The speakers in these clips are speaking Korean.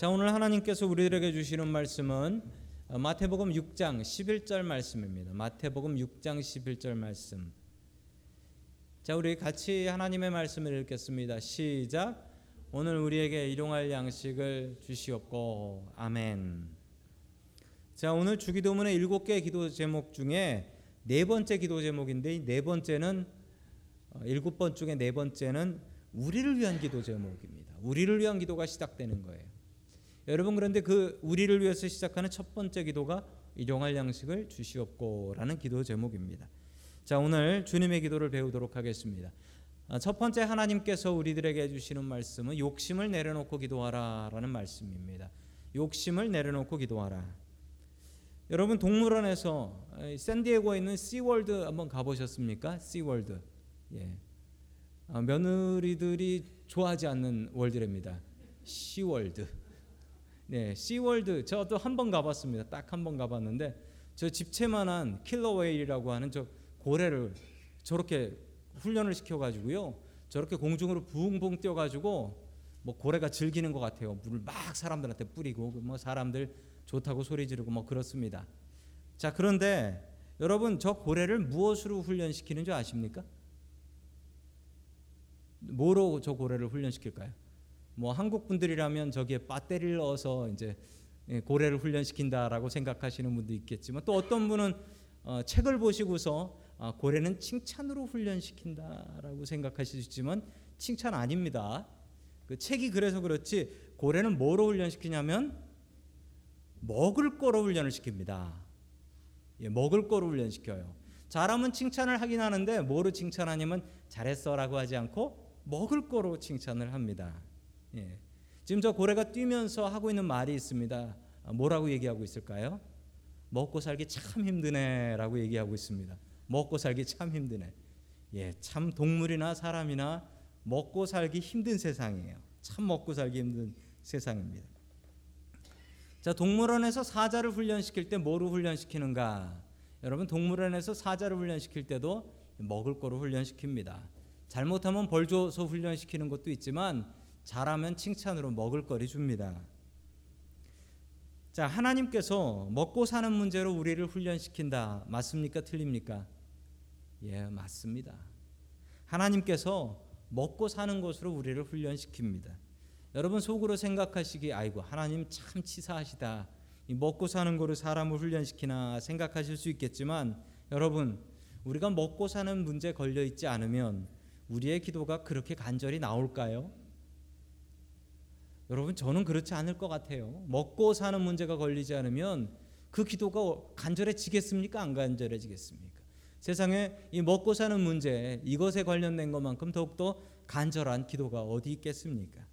자, 오늘 하나님께서 우리들에게 주시는 말씀은 어, 마태복음 6장 11절 말씀입니다. 마태복음 6장 11절 말씀. 자, 우리 같이 하나님의 말씀을 읽겠습니다. 시작. 오늘 우리에게 일용할 양식을 주시옵고 아멘. 자, 오늘 주기도문의 일곱 개의 기도 제목 중에 네 번째 기도 제목인데 이 네 번째는 어, 일곱 번 중에 네 번째는 우리를 위한 기도 제목입니다. 우리를 위한 기도가 시작되는 거예요. 여러분 그런데 그 우리를 위해서 시작하는 첫 번째 기도가 일용할 양식을 주시옵고라는 기도 제목입니다. 자, 오늘 주님의 기도를 배우도록 하겠습니다. 아, 첫 번째 하나님께서 우리들에게 주시는 말씀은 욕심을 내려놓고 기도하라라는 말씀입니다. 욕심을 내려놓고 기도하라. 여러분 동물원에서 샌디에고에 있는 SeaWorld 한번 가보셨습니까? SeaWorld. 예. 아, 며느리들이 좋아하지 않는 world랍니다. 시월드. 네, 시월드 저도 한 번 가봤습니다. 딱 한 번 가봤는데 저 집채만한 killer whale이라고 하는 저 고래를 저렇게 훈련을 시켜가지고요. 저렇게 공중으로 붕붕 뛰어가지고 뭐 고래가 즐기는 것 같아요. 물을 막 사람들한테 뿌리고 뭐 사람들 좋다고 소리 지르고 뭐 그렇습니다. 자 그런데 여러분 저 고래를 무엇으로 훈련시키는 줄 아십니까? 뭐로 저 고래를 훈련시킬까요? 뭐 한국 분들이라면 저기에 배터리를 넣어서 이제 예, 고래를 훈련시킨다라고 생각하시는 분도 있겠지만 또 어떤 분은 어, 책을 보시고서 아, 고래는 칭찬으로 훈련시킨다라고 생각하실 수 있지만 칭찬 아닙니다. 그 책이 그래서 그렇지 고래는 뭐로 훈련시키냐면 먹을 거로 훈련을 시킵니다. 예, 먹을 거로 훈련시켜요. 잘하면 칭찬을 하긴 하는데 뭐로 칭찬하냐면 잘했어라고 하지 않고 먹을 거로 칭찬을 합니다. 예. 지금 저 고래가 뛰면서 하고 있는 말이 있습니다. 아, 뭐라고 얘기하고 있을까요? 먹고 살기 참 힘드네라고 얘기하고 있습니다. 먹고 살기 참 힘드네. 예, 참 동물이나 사람이나 먹고 살기 힘든 세상이에요. 참 먹고 살기 힘든 세상입니다. 자, 동물원에서 사자를 훈련시킬 때 뭐로 훈련시키는가? 여러분 동물원에서 사자를 훈련시킬 때도 먹을 거로 훈련시킵니다. 잘못하면 벌 줘서 훈련시키는 것도 있지만 잘하면 칭찬으로 먹을 거리 줍니다. 자, 하나님께서 먹고 사는 문제로 우리를 훈련시킨다. 맞습니까? 틀립니까? 예, 맞습니다. 하나님께서 먹고 사는 것으로 우리를 훈련시킵니다. 여러분 속으로 생각하시기 아이고 하나님 참 치사하시다. 먹고 사는 거로 사람을 훈련시키나 생각하실 수 있겠지만 여러분 우리가 먹고 사는 문제 걸려 있지 않으면 우리의 기도가 그렇게 간절히 나올까요? 여러분 저는 그렇지 않을 것 같아요. 먹고 사는 문제가 걸리지 않으면 그 기도가 간절해지겠습니까? 안 간절해지겠습니까? 세상에 이 먹고 사는 문제 이것에 관련된 것만큼 더욱더 간절한 기도가 어디 있겠습니까?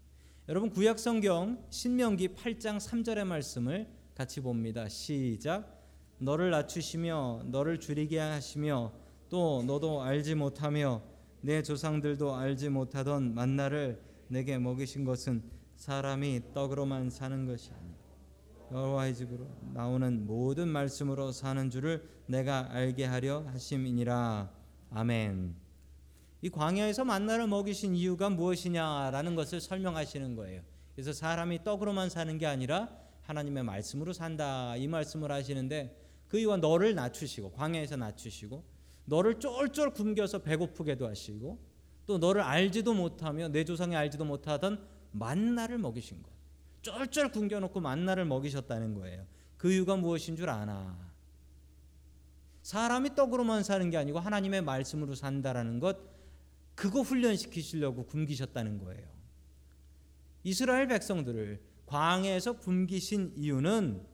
여러분 구약 성경 신명기 8장 3절의 말씀을 같이 봅니다. 시작. 너를 낮추시며 너를 줄이게 하시며 또 너도 알지 못하며 내 조상들도 알지 못하던 만나를 내게 먹이신 것은 사람이 떡으로만 사는 것이 아니라 여호와의 집으로 나오는 모든 말씀으로 사는 줄을 내가 알게 하려 하심이니라. 아멘. 이 광야에서 만나를 먹이신 이유가 무엇이냐라는 것을 설명하시는 거예요. 그래서 사람이 떡으로만 사는 게 아니라 하나님의 말씀으로 산다 이 말씀을 하시는데 그 이유가 너를 낮추시고 광야에서 낮추시고 너를 쫄쫄 굶겨서 배고프게도 하시고 또 너를 알지도 못하며 내 조상이 알지도 못하던 만나를 먹이신 것. 쫄쫄 굶겨놓고 만나를 먹이셨다는 거예요. 그 이유가 무엇인 줄 아나? 사람이 떡으로만 사는 게 아니고 하나님의 말씀으로 산다라는 것, 그거 훈련시키시려고 굶기셨다는 거예요. 이스라엘 백성들을 광해에서 굶기신 이유는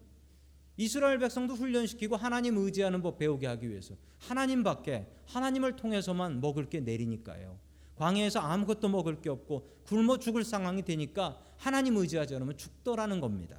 이스라엘 백성도 훈련시키고 하나님 의지하는 법 배우게 하기 위해서 하나님밖에 하나님을 통해서만 먹을 게 내리니까요. 광야에서 아무것도 먹을 게 없고 굶어 죽을 상황이 되니까 하나님 의지하지 않으면 죽더라는 겁니다.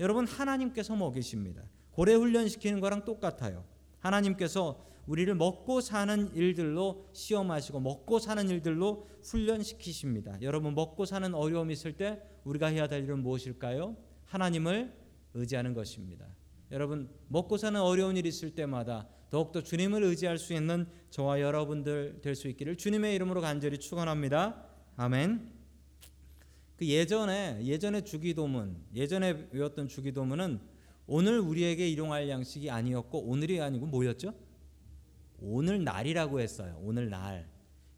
여러분 하나님께서 먹이십니다. 고래 훈련시키는 거랑 똑같아요. 하나님께서 우리를 먹고 사는 일들로 시험하시고 먹고 사는 일들로 훈련시키십니다. 여러분 먹고 사는 어려움이 있을 때 우리가 해야 될 일은 무엇일까요? 하나님을 의지하는 것입니다. 여러분 먹고 사는 어려운 일이 있을 때마다 더욱더 주님을 의지할 수 있는 저와 여러분들 될 수 있기를 주님의 이름으로 간절히 축원합니다. 아멘. 그 예전에 예전에 주기도문 예전에 외웠던 주기도문은 오늘 우리에게 일용할 양식이 아니었고 오늘이 아니고 뭐였죠? 오늘 날이라고 했어요. 오늘 날.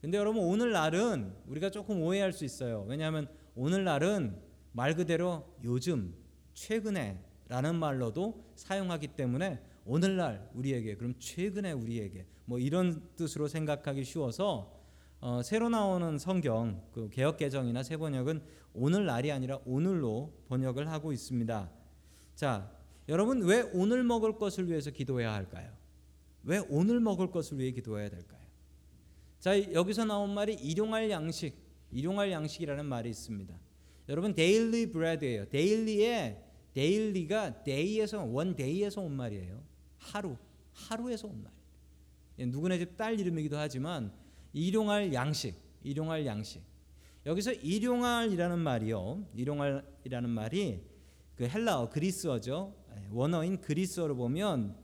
근데 여러분 오늘 날은 우리가 조금 오해할 수 있어요. 왜냐하면 오늘 날은 말 그대로 요즘 최근에 라는 말로도 사용하기 때문에 오늘날 우리에게 그럼 최근에 우리에게 뭐 이런 뜻으로 생각하기 쉬워서 어, 새로 나오는 성경 그 개역 개정이나 새 번역은 오늘날이 아니라 오늘로 번역을 하고 있습니다. 자, 여러분 왜 오늘 먹을 것을 위해서 기도해야 할까요? 왜 오늘 먹을 것을 위해 기도해야 될까요? 자, 여기서 나온 말이 일용할 양식, 일용할 양식이라는 말이 있습니다. 여러분 daily bread예요. daily에 daily가 day에서 one day에서 온 말이에요. 하루, 하루에서 온 말. 예, 누구네 집 딸 이름이기도 하지만 일용할 양식, 일용할 양식. 여기서 일용할이라는 말이요. 일용할이라는 말이 그 헬라어 그리스어죠. 예, 원어인 그리스어로 보면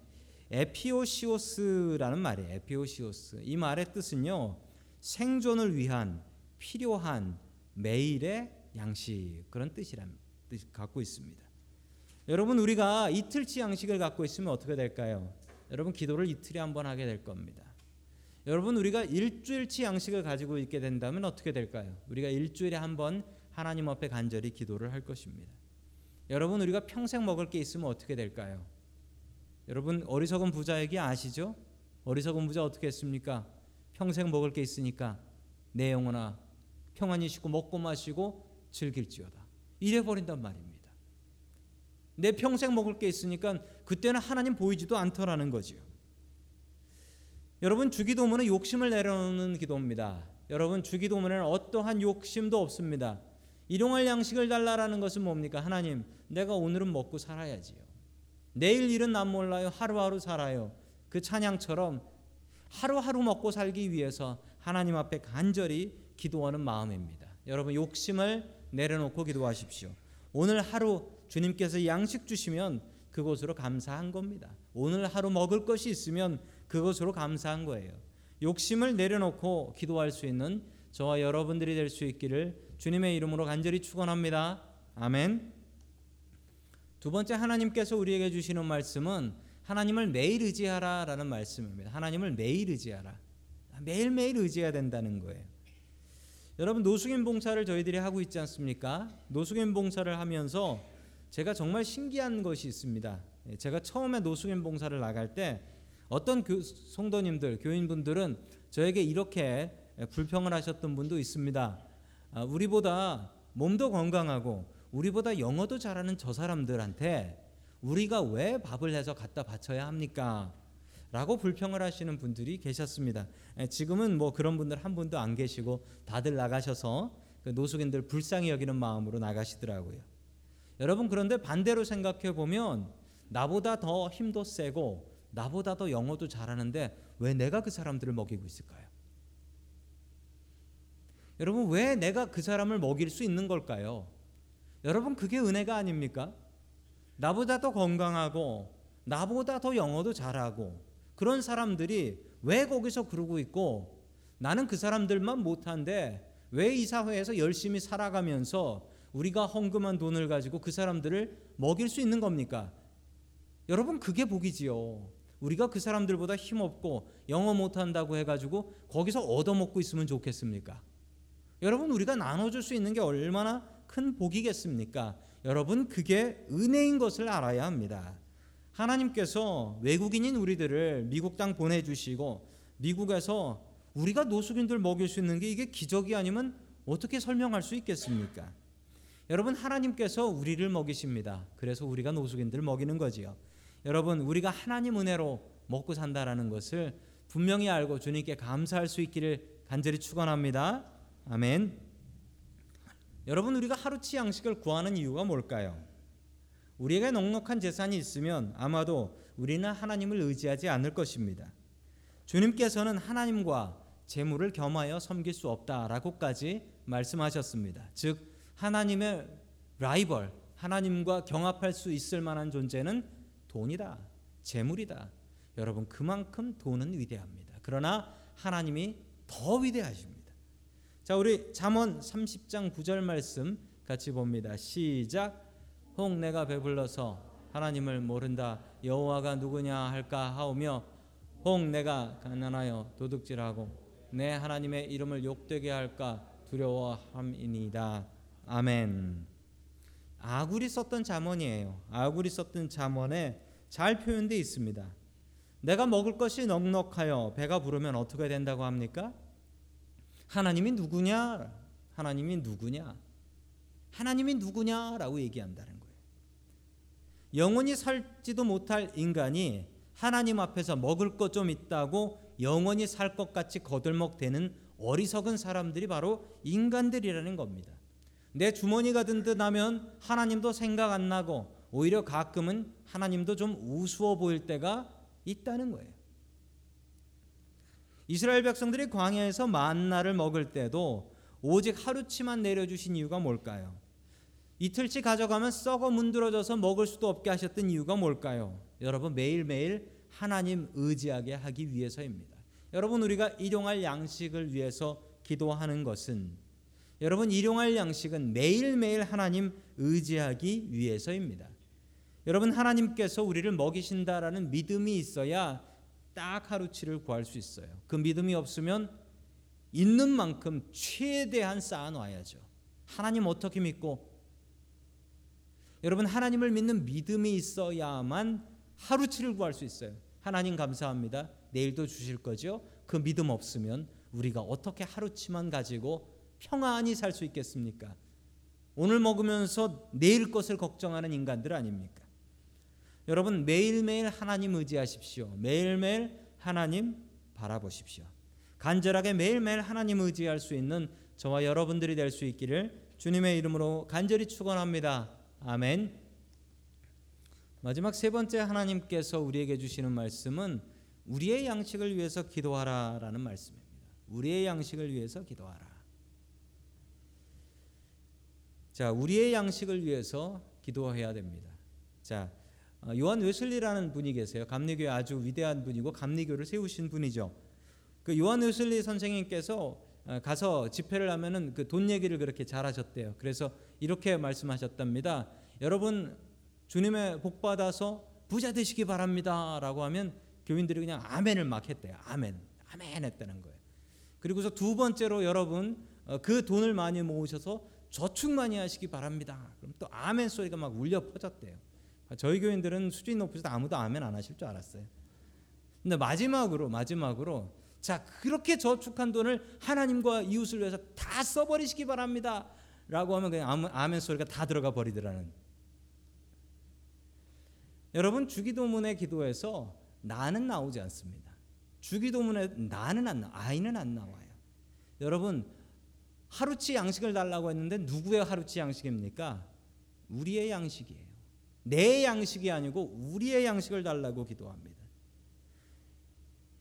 에피오시오스라는 말이에요. 에피오시오스. 이 말의 뜻은요. 생존을 위한 필요한 매일의 양식 그런 뜻이란 뜻 갖고 있습니다. 여러분 우리가 이틀치 양식을 갖고 있으면 어떻게 될까요? 여러분 기도를 이틀에 한 번 하게 될 겁니다. 여러분 우리가 일주일치 양식을 가지고 있게 된다면 어떻게 될까요? 우리가 일주일에 한 번 하나님 앞에 간절히 기도를 할 것입니다. 여러분 우리가 평생 먹을 게 있으면 어떻게 될까요? 여러분 어리석은 부자 얘기 아시죠? 어리석은 부자 어떻게 했습니까? 평생 먹을 게 있으니까 내 영혼아 평안히 쉬고 먹고 마시고 즐길지어다. 이래 버린단 말입니다. 내 평생 먹을 게 있으니까 그때는 하나님 보이지도 않더라는 거지요. 여러분 주기도문은 욕심을 내려놓는 기도입니다. 여러분 주기도문에는 어떠한 욕심도 없습니다. 일용할 양식을 달라라는 것은 뭡니까? 하나님, 내가 오늘은 먹고 살아야지요. 내일 일은 난 몰라요. 하루하루 살아요. 그 찬양처럼 하루하루 먹고 살기 위해서 하나님 앞에 간절히 기도하는 마음입니다. 여러분 욕심을 내려놓고 기도하십시오. 오늘 하루 주님께서 양식 주시면 그것으로 감사한 겁니다. 오늘 하루 먹을 것이 있으면 그것으로 감사한 거예요. 욕심을 내려놓고 기도할 수 있는 저와 여러분들이 될 수 있기를 주님의 이름으로 간절히 축원합니다. 아멘. 두 번째 하나님께서 우리에게 주시는 말씀은 하나님을 매일 의지하라라는 말씀입니다. 하나님을 매일 의지하라. 매일매일 의지해야 된다는 거예요. 여러분 노숙인 봉사를 저희들이 하고 있지 않습니까? 노숙인 봉사를 하면서 제가 정말 신기한 것이 있습니다. 예, 제가 처음에 노숙인 봉사를 나갈 때 어떤 교, 성도님들, 교인분들은 저에게 이렇게 불평을 하셨던 분도 있습니다. 아, 우리보다 몸도 건강하고 우리보다 영어도 잘하는 저 사람들한테 우리가 왜 밥을 해서 갖다 바쳐야 합니까? 라고 불평을 하시는 분들이 계셨습니다. 예, 지금은 뭐 그런 분들 한 분도 안 계시고 다들 나가셔서 그 노숙인들 불쌍히 여기는 마음으로 나가시더라고요. 여러분 그런데 반대로 생각해 보면 나보다 더 힘도 세고 나보다 더 영어도 잘하는데 왜 내가 그 사람들을 먹이고 있을까요? 여러분 왜 내가 그 사람을 먹일 수 있는 걸까요? 여러분 그게 은혜가 아닙니까? 나보다 더 건강하고 나보다 더 영어도 잘하고 그런 사람들이 왜 거기서 그러고 있고 나는 그 사람들만 못한데 왜 이 사회에서 열심히 살아가면서 우리가 헌금한 돈을 가지고 그 사람들을 먹일 수 있는 겁니까? 여러분 그게 복이지요. 우리가 그 사람들보다 힘없고 영어 못한다고 해가지고 거기서 얻어먹고 있으면 좋겠습니까? 여러분 우리가 나눠줄 수 있는 게 얼마나 큰 복이겠습니까? 여러분 그게 은혜인 것을 알아야 합니다. 하나님께서 외국인인 우리들을 미국 땅 보내주시고 미국에서 우리가 노숙인들 먹일 수 있는 게 이게 기적이 아니면 어떻게 설명할 수 있겠습니까? 여러분 하나님께서 우리를 먹이십니다. 그래서 우리가 노숙인들 먹이는 거지요. 여러분 우리가 하나님 은혜로 먹고 산다라는 것을 분명히 알고 주님께 감사할 수 있기를 간절히 축원합니다. 아멘. 여러분 우리가 하루치 양식을 구하는 이유가 뭘까요? 우리에게 넉넉한 재산이 있으면 아마도 우리는 하나님을 의지하지 않을 것입니다. 주님께서는 하나님과 재물을 겸하여 섬길 수 없다라고까지 말씀하셨습니다. 즉 하나님의 라이벌, 하나님과 경합할 수 있을 만한 존재는 돈이다, 재물이다. 여러분 그만큼 돈은 위대합니다. 그러나 하나님이 더 위대하십니다. 자, 우리 잠언 30장 9절 말씀 같이 봅니다. 시작. 혹 내가 배불러서 하나님을 모른다. 여호와가 누구냐 할까 하오며 혹 내가 가난하여 도둑질하고 내 하나님의 이름을 욕되게 할까 두려워함이니이다. 아멘. 아굴이 썼던 잠언이에요. 아굴이 썼던 잠언에 잘 표현되어 있습니다. 내가 먹을 것이 넉넉하여 배가 부르면 어떻게 된다고 합니까? 하나님이 누구냐? 하나님이 누구냐? 하나님이 누구냐라고 얘기한다는 거예요. 영원히 살지도 못할 인간이 하나님 앞에서 먹을 것 좀 있다고 영원히 살 것 같이 거들먹대는 어리석은 사람들이 바로 인간들이라는 겁니다. 내 주머니가 든든하면 하나님도 생각 안 나고 오히려 가끔은 하나님도 좀 우스워 보일 때가 있다는 거예요. 이스라엘 백성들이 광야에서 만나를 먹을 때도 오직 하루치만 내려주신 이유가 뭘까요? 이틀치 가져가면 썩어 문드러져서 먹을 수도 없게 하셨던 이유가 뭘까요? 여러분 매일매일 하나님 의지하게 하기 위해서입니다. 여러분 우리가 일용할 양식을 위해서 기도하는 것은 여러분 일용할 양식은 매일매일 하나님 의지하기 위해서입니다. 여러분 하나님께서 우리를 먹이신다라는 믿음이 있어야 딱 하루치를 구할 수 있어요. 그 믿음이 없으면 있는 만큼 최대한 쌓아놔야죠. 하나님 어떻게 믿고 여러분 하나님을 믿는 믿음이 있어야만 하루치를 구할 수 있어요. 하나님 감사합니다. 내일도 주실 거죠. 그 믿음 없으면 우리가 어떻게 하루치만 가지고 평안히 살 수 있겠습니까? 오늘 먹으면서 내일 것을 걱정하는 인간들 아닙니까? 여러분 매일매일 하나님 의지하십시오. 매일매일 하나님 바라보십시오. 간절하게 매일매일 하나님 의지할 수 있는 저와 여러분들이 될 수 있기를 주님의 이름으로 간절히 축원합니다. 아멘. 마지막 세 번째 하나님께서 우리에게 주시는 말씀은 우리의 양식을 위해서 기도하라라는 말씀입니다. 우리의 양식을 위해서 기도하라. 자, 우리의 양식을 위해서 기도해야 됩니다. 자, 어, 요한 웨슬리라는 분이 계세요. 감리교의 아주 위대한 분이고 감리교를 세우신 분이죠. 그 요한 웨슬리 선생님께서 어, 가서 집회를 하면은 그 돈 얘기를 그렇게 잘하셨대요. 그래서 이렇게 말씀하셨답니다. 여러분 주님의 복 받아서 부자 되시기 바랍니다라고 하면 교인들이 그냥 아멘을 막 했대요. 아멘, 아멘 했다는 거예요. 그리고서 두 번째로 여러분 어, 그 돈을 많이 모으셔서 저축 많이 하시기 바랍니다. 그럼 또 아멘 소리가 막 울려 퍼졌대요. 저희 교인들은 수준이 높아서 아무도 아멘 안 하실 줄 알았어요. 근데 마지막으로 마지막으로 자 그렇게 저축한 돈을 하나님과 이웃을 위해서 다 써버리시기 바랍니다. 라고 하면 그냥 아멘 소리가 다 들어가 버리더라는. 여러분 주기도문의 기도에서 나는 나오지 않습니다. 주기도문에 나는 안 나, 아이는 안 나와요. 여러분 하루치 양식을 달라고 했는데 누구의 하루치 양식입니까? 우리의 양식이에요. 내 양식이 아니고 우리의 양식을 달라고 기도합니다.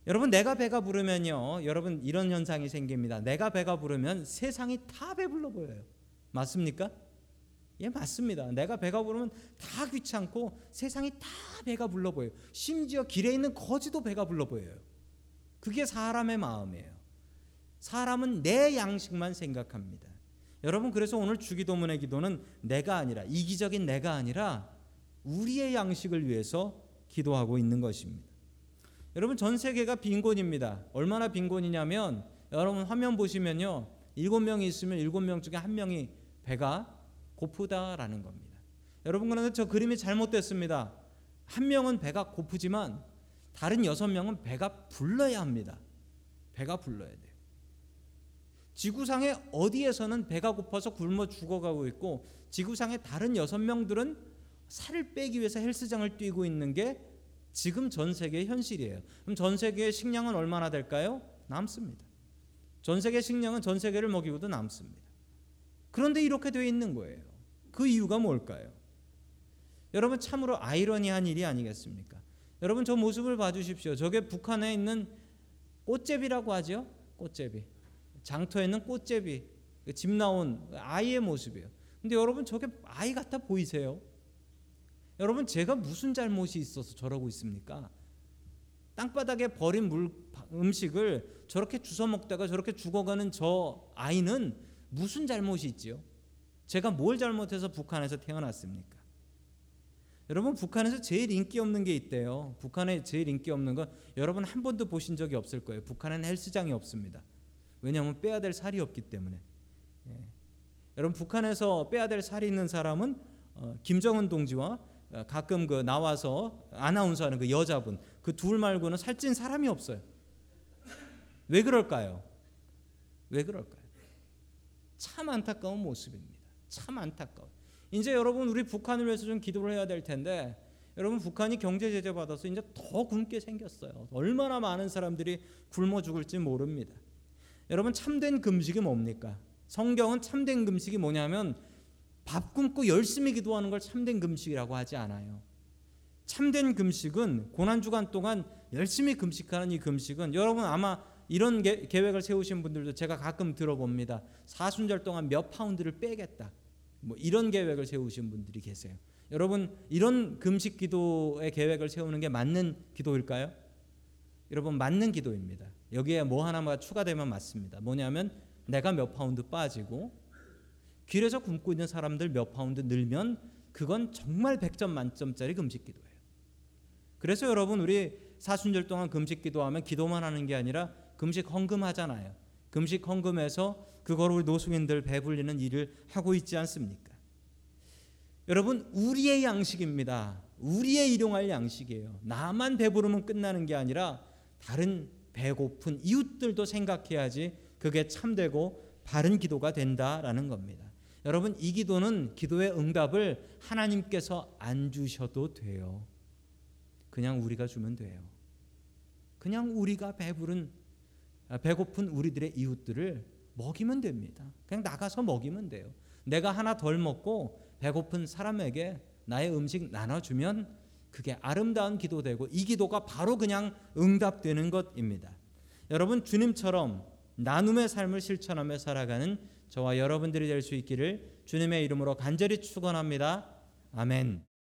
여러분 내가 배가 부르면요. 여러분 이런 현상이 생깁니다. 내가 배가 부르면 세상이 다 배불러 보여요. 맞습니까? 예, 맞습니다. 내가 배가 부르면 다 귀찮고 세상이 다 배가 불러 보여요. 심지어 길에 있는 거지도 배가 불러 보여요. 그게 사람의 마음이에요. 사람은 내 양식만 생각합니다. 여러분 그래서 오늘 주기도문의 기도는 내가 아니라 이기적인 내가 아니라 우리의 양식을 위해서 기도하고 있는 것입니다. 여러분 전 세계가 빈곤입니다. 얼마나 빈곤이냐면 여러분 화면 보시면요. 일곱 명이 있으면 일곱 명 중에 한 명이 배가 고프다라는 겁니다. 여러분 그런데 저 그림이 잘못됐습니다. 한 명은 배가 고프지만 다른 여섯 명은 배가 불러야 합니다. 배가 불러야 돼요. 지구상의 어디에서는 배가 고파서 굶어 죽어가고 있고 지구상의 다른 여섯 명들은 살을 빼기 위해서 헬스장을 뛰고 있는 게 지금 전 세계의 현실이에요. 그럼 전 세계의 식량은 얼마나 될까요? 남습니다. 전 세계 식량은 전 세계를 먹이고도 남습니다. 그런데 이렇게 되어 있는 거예요. 그 이유가 뭘까요? 여러분 참으로 아이러니한 일이 아니겠습니까? 여러분 저 모습을 봐주십시오. 저게 북한에 있는 꽃제비라고 하죠. 꽃제비. 장터에 있는 꽃제비. 그집 나온 아이의 모습이에요. 근데 여러분 저게 아이 같아 보이세요? 여러분 제가 무슨 잘못이 있어서 저러고 있습니까? 땅바닥에 버린 물 음식을 저렇게 주워 먹다가 저렇게 죽어가는 저 아이는 무슨 잘못이 있지요? 제가 뭘 잘못해서 북한에서 태어났습니까? 여러분 북한에서 제일 인기 없는 게 있대요. 북한에 제일 인기 없는 건 여러분 한 번도 보신 적이 없을 거예요. 북한에는 헬스장이 없습니다. 왜냐하면 빼야 될 살이 없기 때문에. 예. 여러분 북한에서 빼야 될 살이 있는 사람은 어, 김정은 동지와 어, 가끔 그 나와서 아나운서하는 그 여자분 그 둘 말고는 살찐 사람이 없어요. 왜 그럴까요? 왜 그럴까요? 참 안타까운 모습입니다. 참 안타까워. 이제 여러분 우리 북한을 위해서 좀 기도를 해야 될 텐데 여러분 북한이 경제 제재 받아서 이제 더 굶게 생겼어요. 얼마나 많은 사람들이 굶어 죽을지 모릅니다. 여러분 참된 금식이 뭡니까? 성경은 참된 금식이 뭐냐면 밥 굶고 열심히 기도하는 걸 참된 금식이라고 하지 않아요. 참된 금식은 고난 주간 동안 열심히 금식하는 이 금식은 여러분 아마 이런 계, 계획을 세우신 분들도 제가 가끔 들어봅니다. 사순절 동안 몇 파운드를 빼겠다. 뭐 이런 계획을 세우신 분들이 계세요. 여러분 이런 금식 기도의 계획을 세우는 게 맞는 기도일까요? 여러분 맞는 기도입니다. 여기에 뭐 하나가 추가되면 맞습니다. 뭐냐면 내가 몇 파운드 빠지고 길에서 굶고 있는 사람들 몇 파운드 늘면 그건 정말 100점 만점짜리 금식 기도예요. 그래서 여러분 우리 사순절 동안 금식 기도하면 기도만 하는 게 아니라 금식 헌금하잖아요. 금식 헌금해서 그거로 우리 노숙인들 배불리는 일을 하고 있지 않습니까? 여러분 우리의 양식입니다. 우리의 일용할 양식이에요. 나만 배부르면 끝나는 게 아니라 다른 배고픈 이웃들도 생각해야지 그게 참되고 바른 기도가 된다라는 겁니다. 여러분 이 기도는 기도의 응답을 하나님께서 안 주셔도 돼요. 그냥 우리가 주면 돼요. 그냥 우리가 배부른 아, 배고픈 우리들의 이웃들을 먹이면 됩니다. 그냥 나가서 먹이면 돼요. 내가 하나 덜 먹고 배고픈 사람에게 나의 음식 나눠주면 그게 아름다운 기도되고 이 기도가 바로 그냥 응답되는 것입니다. 여러분 주님처럼 나눔의 삶을 실천하며 살아가는 저와 여러분들이 될 수 있기를 주님의 이름으로 간절히 축원합니다. 아멘.